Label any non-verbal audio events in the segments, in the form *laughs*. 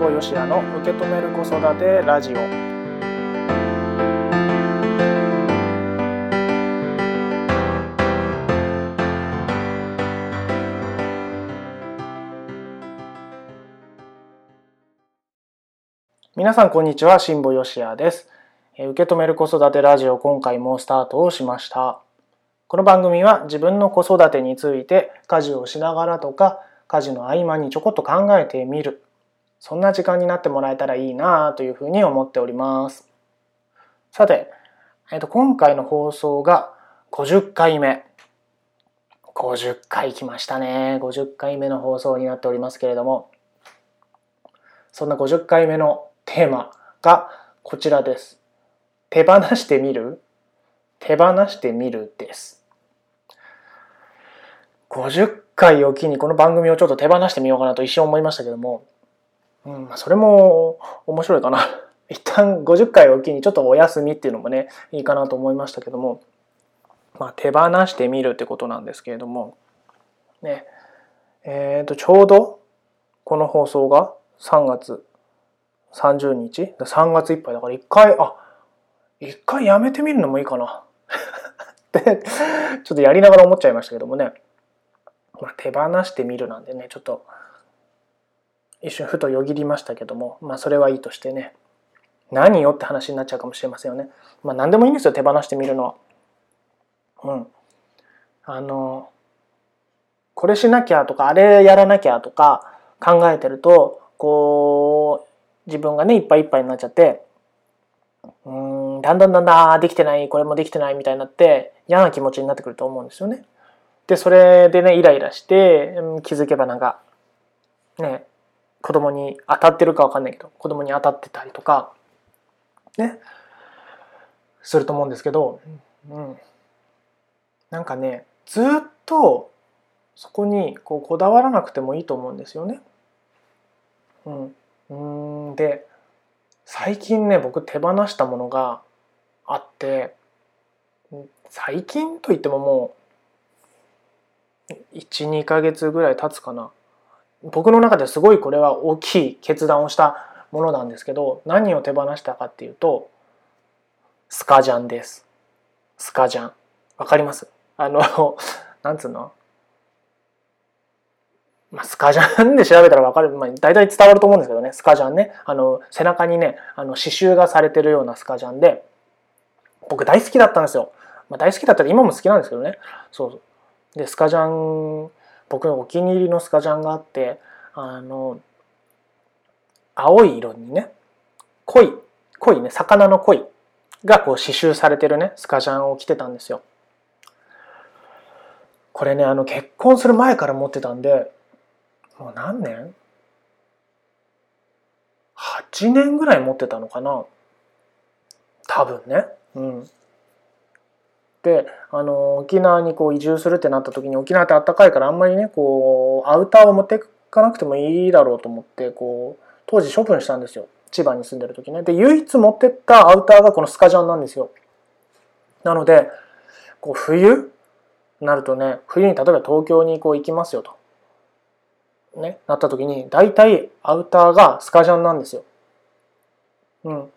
保よしやの受け止める子育てラジオ。皆さんこんにちは辛坊よしやです。受け止める子育てラジオ今回もスタートをしました。この番組は自分の子育てについて家事をしながらとか家事の合間にちょこっと考えてみる。そんな時間になってもらえたらいいなというふうに思っております。さて、えっと、今回の放送が50回目。50回来ましたね。50回目の放送になっておりますけれども。そんな50回目のテーマがこちらです。手放してみる？手放してみるです。50回を機にこの番組をちょっと手放してみようかなと一瞬思いましたけども、うん、それも面白いかな。*laughs* 一旦50回を機にちょっとお休みっていうのもね、いいかなと思いましたけども、まあ、手放してみるってことなんですけれども、ね、えっ、ー、と、ちょうどこの放送が3月30日 ?3 月いっぱいだから一回、あ、一回やめてみるのもいいかな。*laughs* ってちょっとやりながら思っちゃいましたけどもね。まあ、手放してみるなんでねちょっと一瞬ふとよぎりましたけどもまあそれはいいとしてね何よって話になっちゃうかもしれませんよね。まあ何でもいいんですよ手放してみるのは。うん。あのこれしなきゃとかあれやらなきゃとか考えてるとこう自分がねいっぱいいっぱいになっちゃってうんだんだんだんだんできてないこれもできてないみたいになって嫌な気持ちになってくると思うんですよね。で、それでね、イライラして、気づけばなんか、ね、子供に当たってるかわかんないけど、子供に当たってたりとか、ね、すると思うんですけど、うん。なんかね、ずっとそこにこうこだわらなくてもいいと思うんですよね。うん。うんで、最近ね、僕手放したものがあって、最近といってももう12ヶ月ぐらい経つかな僕の中ですごいこれは大きい決断をしたものなんですけど何を手放したかっていうとスカジャンですスカジャンわかります？あの *laughs* なんつうの？まあ、スカジャンで調べたらわかる、まあ、大体伝わると思うんですけどね、スカジャンね。あの、背中にね、あの、刺繍がされてるようなスカジャンで、僕大好きだったんですよ。まあ、大好きだったら今も好きなんですけどね。そうそう。でスカジャン僕のお気に入りのスカジャンがあってあの青い色にね濃い濃いね魚の濃いがこう刺繍されてるねスカジャンを着てたんですよ。これねあの結婚する前から持ってたんでもう何年 ?8 年ぐらい持ってたのかな？多分ね。うん。であの沖縄にこう移住するってなった時に沖縄ってあったかいからあんまりねこうアウターを持っていかなくてもいいだろうと思ってこう当時処分したんですよ。千葉に住んでる時ね。で唯一持ってったアウターがこのスカジャンなんですよ。なのでこう冬？なるとね冬に例えば東京にこう行きますよと。ねなった時に大体アウターがスカジャンなんですよ。うん。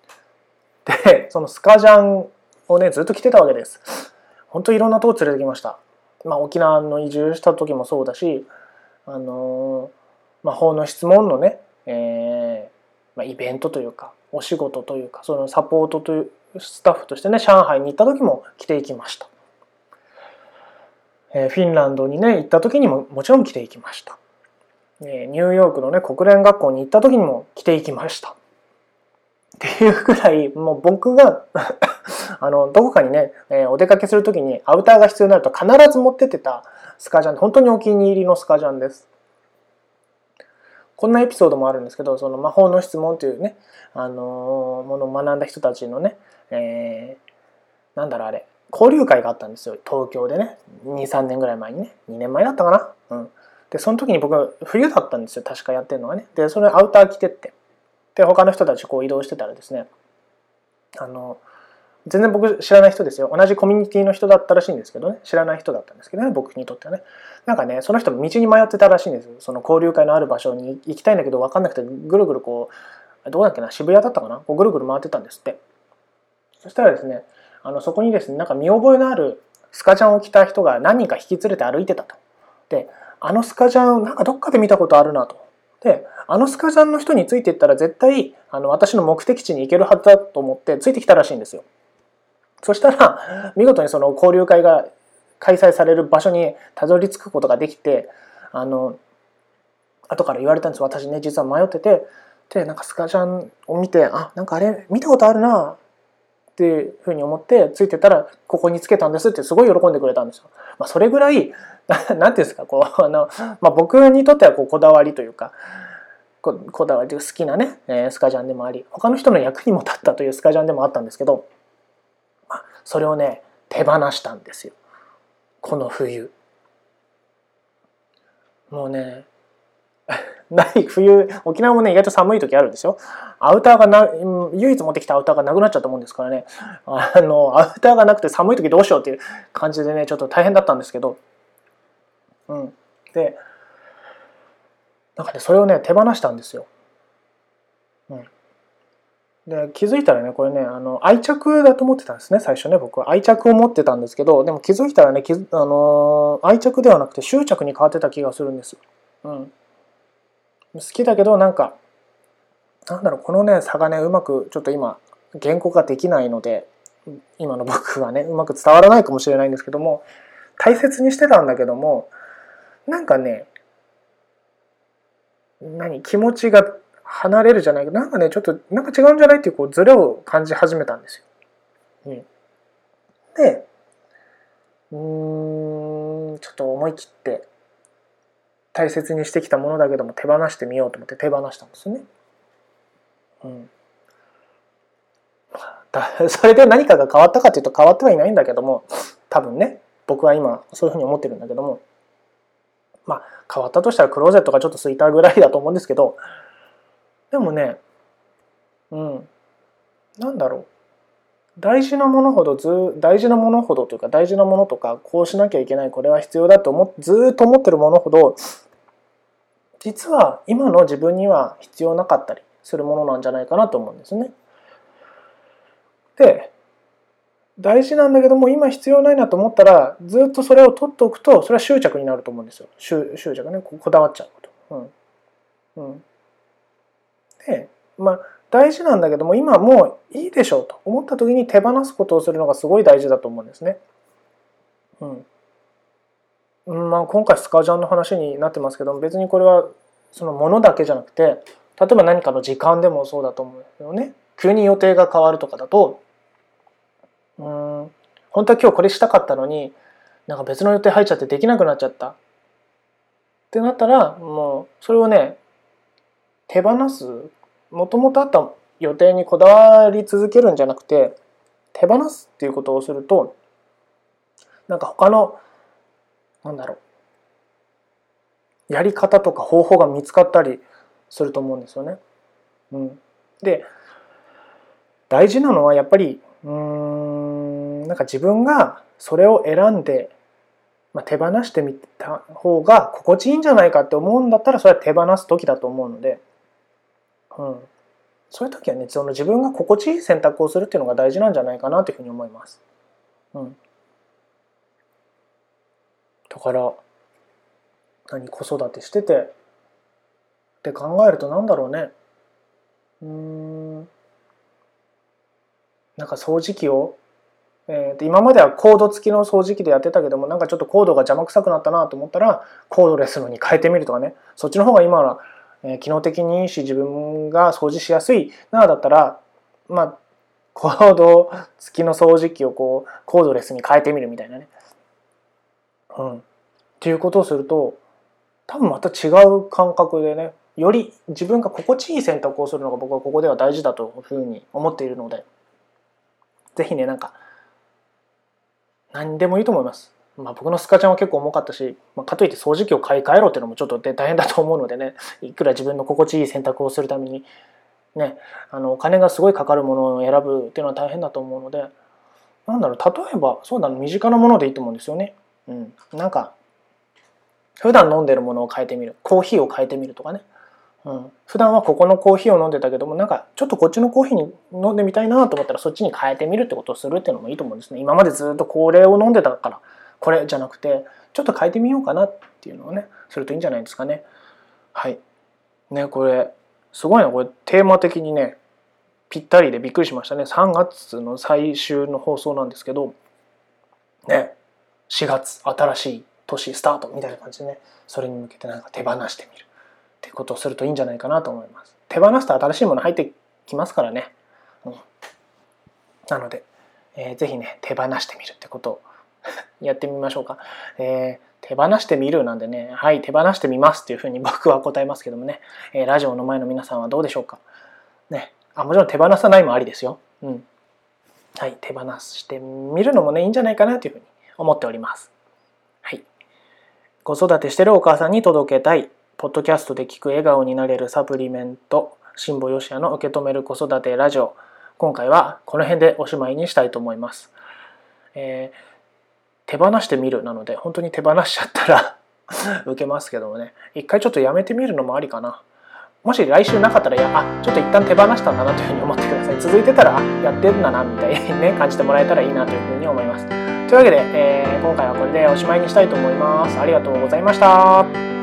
でそのスカジャンをねずっと着てたわけです。本当いろんなとこ連れてきました。まあ、沖縄の移住した時もそうだし、あのまあ、法の質問のね、えーまあ、イベントというかお仕事というかそのサポートというスタッフとしてね上海に行った時も着ていきました。えー、フィンランドにね行った時にももちろん着ていきました。えー、ニューヨークのね国連学校に行った時にも着ていきました。っていうくらいもう僕があのどこかにね、えー、お出かけする時にアウターが必要になると必ず持ってってたスカジャン本当にお気に入りのスカジャンです。こんなエピソードもあるんですけどその魔法の質問というね、あのー、ものを学んだ人たちのね、えー、なんだろうあれ交流会があったんですよ東京でね23年ぐらい前にね2年前だったかな？うん、でその時に僕冬だったんですよ確かやってるのがね。でそれアウター着てってで他の人たちこう移動してたらですねあの全然僕知らない人ですよ。同じコミュニティの人だったらしいんですけどね。知らない人だったんですけどね僕にとってはね。なんかねその人道に迷ってたらしいんですよ。その交流会のある場所に行きたいんだけど分かんなくてぐるぐるこうどこだっけな渋谷だったかな？こうぐるぐる回ってたんですって。そしたらですねあのそこにですねなんか見覚えのあるスカジャンを着た人が何人か引き連れて歩いてたと。であのスカジャンなんかどっかで見たことあるなと。であのスカジャンの人についていったら絶対あの私の目的地に行けるはずだと思ってついてきたらしいんですよ。そしたら見事にその交流会が開催される場所にたどり着くことができてあの後から言われたんです。私ね実は迷ってて。でなんかスカジャンを見てあなんかあれ見たことあるな。っていうふうに思ってついてたらここにつけたんです。ってすごい喜んでくれたんですよ。まあ、それぐらい *laughs* 何ていうんですかこうあの、まあ、僕にとってはこうこだわりというかここだわり好きなね、えー、スカジャンでもあり他の人の役にも立ったというスカジャンでもあったんですけどそれをね手放したんですよ。この冬。もうね *laughs* ない冬沖縄もね意外と寒い時あるんですよ。アウターがな唯一持ってきたアウターがなくなっちゃったもんですからね。あのアウターがなくて寒い時どうしようっていう感じでねちょっと大変だったんですけど。うん。でなんかねそれをね手放したんですよ、うん、で気づいたらねこれねあの愛着だと思ってたんですね最初ね僕は。愛着を持ってたんですけどでも気づいたらねあの愛着ではなくて執着に変わってた気がするんです、うん、好きだけどなんかなんだろうこのね差がねうまくちょっと今言語化できないので今の僕はねうまく伝わらないかもしれないんですけども大切にしてたんだけどもなんかね何気持ちが離れるじゃないけどなんかねちょっとなんか違うんじゃないっていうこうズレを感じ始めたんですよ。うん、でうんちょっと思い切って大切にしてきたものだけども手放してみようと思って手放したんですよね。うん、*laughs* それで何かが変わったかというと変わってはいないんだけども多分ね僕は今そういうふうに思ってるんだけどもまあ変わったとしたらクローゼットがちょっと空いたぐらいだと思うんですけどでもねうん。なんだろう。大事なものほどず大事なものほどというか大事なものとかこうしなきゃいけないこれは必要だと思ずっと思ってるものほど実は今の自分には必要なかったりするものなんじゃないかなと思うんですね。で大事なんだけども今必要ないなと思ったらずっとそれを取っておくとそれは執着になると思うんですよ。執着ねこだわっちゃうこと。うん。うん、でまあ大事なんだけども今もういいでしょうと思った時に手放すことをするのがすごい大事だと思うんですね。うん。まあ今回スカジャンの話になってますけど別にこれはそのものだけじゃなくて例えば何かの時間でもそうだと思うんですよね。急に予定が変わるとかだとうん本当は今日これしたかったのになんか別の予定入っちゃってできなくなっちゃったってなったらもうそれをね手放す？もともとあった予定にこだわり続けるんじゃなくて手放すっていうことをするとなんか他のなんだろうやり方とか方法が見つかったりすると思うんですよね。うん、で大事なのはやっぱりうんなんか自分がそれを選んで、まあ、手放してみた方が心地いいんじゃないかって思うんだったらそれは手放す時だと思うので。うん、そういう時はねその自分が心地いい選択をするっていうのが大事なんじゃないかなというふうに思います。うん、だから何子育てしててって考えるとなんだろうね。うん。なんか掃除機を、えー、今まではコード付きの掃除機でやってたけどもなんかちょっとコードが邪魔くさくなったなと思ったらコードレスのに変えてみるとかね。そっちの方が今はえ、機能的にいいし自分が掃除しやすいなだったらまあコード付きの掃除機をこうコードレスに変えてみるみたいなね。うん。っていうことをすると多分また違う感覚でねより自分が心地いい選択をするのが僕はここでは大事だというふうに思っているので是非ねなんか何でもいいと思います。まあ、僕のスカちゃんは結構重かったし、まあ、かといって掃除機を買い替えろっていうのもちょっと大変だと思うのでねいくら自分の心地いい選択をするためにねあのお金がすごいかかるものを選ぶっていうのは大変だと思うのでなんだろう例えばそうだ身近なものでいいと思うんですよね。うん、なんか普段飲んでるものを変えてみる。コーヒーを変えてみるとかね、うん、普段はここのコーヒーを飲んでたけどもなんかちょっとこっちのコーヒーに飲んでみたいなと思ったらそっちに変えてみるってことをするっていうのもいいと思うんですね。今までずっとこれを飲んでたから。これじゃなくてちょっと変えてみようかなっていうのをねするといいんじゃないですかね。はい。ねこれすごいな。これテーマ的にねぴったりでびっくりしましたね。3月の最終の放送なんですけどね4月新しい年スタートみたいな感じでねそれに向けてなんか手放してみるっていうことをするといいんじゃないかなと思います。手放すと新しいもの入ってきますからね、うん、なので、えー、ぜね手放してみるってことを *laughs* やってみましょうか、えー、手放してみるなんでねはい手放してみますっていうふうに *laughs* 僕は答えますけどもね、えー、ラジオの前の皆さんはどうでしょうか。ねあもちろん手放さないもありですよ。うん。はい手放してみるのもねいいんじゃないかなというふうに思っております。はい。子育てしてるお母さんに届けたい、ポッドキャストで聞く笑顔になれるサプリメント、辛坊よしやの受け止める子育てラジオ。今回はこの辺でおしまいにしたいと思います。えー、手放してみるなので、本当に手放しちゃったら *laughs* 受けますけどもね、一回ちょっとやめてみるのもありかな。もし来週なかったら、いや、あ、ちょっと一旦手放したんだなというふうに思ってください。続いてたら、やってんだな、みたいにね、感じてもらえたらいいなというふうに思います。というわけで、えー、今回はこれでおしまいにしたいと思います。ありがとうございました。